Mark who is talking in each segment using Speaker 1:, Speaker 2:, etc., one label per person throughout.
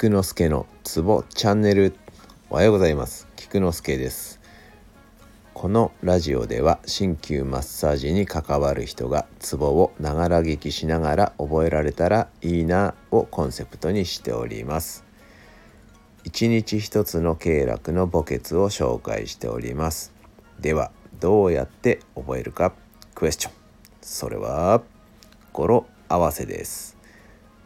Speaker 1: 菊之助のツボチャンネルおはようございます。菊之助です。このラジオでは鍼灸マッサージに関わる人がツボをながら聞きしながら覚えられたらいいなをコンセプトにしております。一日一つの経絡の墓穴を紹介しております。ではどうやって覚えるか？クエスチョン。それは語呂合わせです。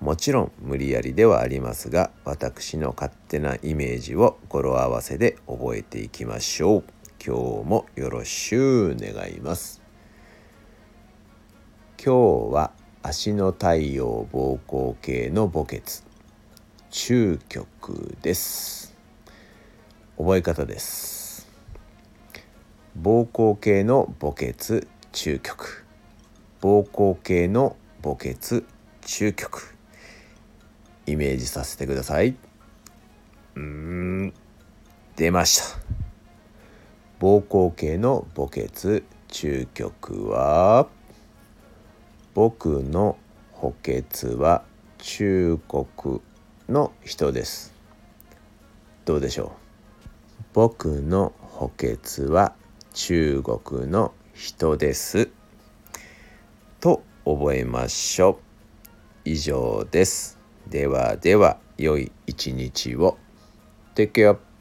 Speaker 1: もちろん無理やりではありますが私の勝手なイメージを語呂合わせで覚えていきましょう。今日もよろしゅう願います。今日は足の太陽膀胱系の墓穴。中極です。覚え方です。膀胱系の墓穴中極。膀胱系の墓穴中極。イメージさせてください。うーん。出ました。膀胱系の墓穴中極は僕の補欠は中国の人です。どうでしょう？僕の補欠は中国の人です。と覚えましょう。以上です。ではでは良い一日を。Take care.